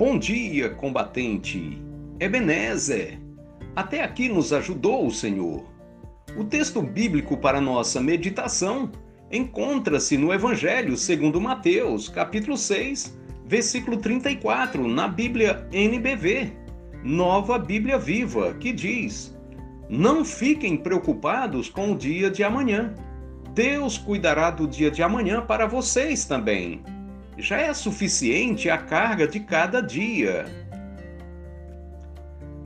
Bom dia, combatente. Ebenezer. Até aqui nos ajudou o Senhor. O texto bíblico para nossa meditação encontra-se no Evangelho segundo Mateus, capítulo 6, versículo 34, na Bíblia NBV, Nova Bíblia Viva, que diz: Não fiquem preocupados com o dia de amanhã. Deus cuidará do dia de amanhã para vocês também já é suficiente a carga de cada dia.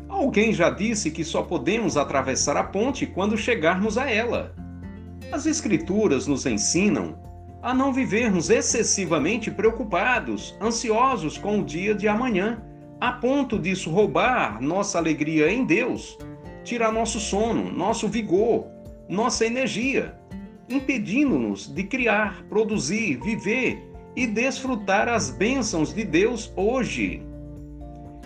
Alguém já disse que só podemos atravessar a ponte quando chegarmos a ela. As Escrituras nos ensinam a não vivermos excessivamente preocupados, ansiosos com o dia de amanhã, a ponto disso roubar nossa alegria em Deus, tirar nosso sono, nosso vigor, nossa energia, impedindo-nos de criar, produzir, viver e desfrutar as bênçãos de Deus hoje.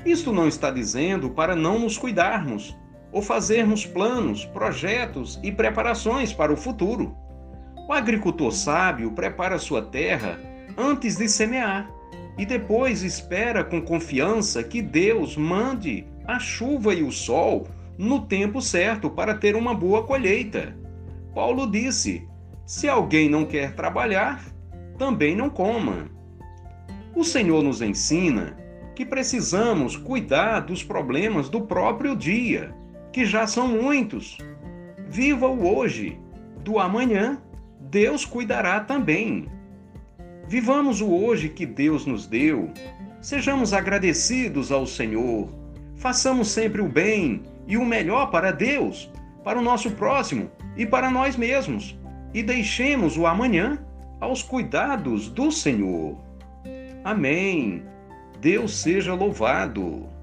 Isto não está dizendo para não nos cuidarmos ou fazermos planos, projetos e preparações para o futuro. O agricultor sábio prepara sua terra antes de semear e depois espera com confiança que Deus mande a chuva e o sol no tempo certo para ter uma boa colheita. Paulo disse: Se alguém não quer trabalhar, também não coma. O Senhor nos ensina que precisamos cuidar dos problemas do próprio dia, que já são muitos. Viva o hoje, do amanhã Deus cuidará também. Vivamos o hoje que Deus nos deu, sejamos agradecidos ao Senhor, façamos sempre o bem e o melhor para Deus, para o nosso próximo e para nós mesmos, e deixemos o amanhã aos cuidados do Senhor. Amém. Deus seja louvado.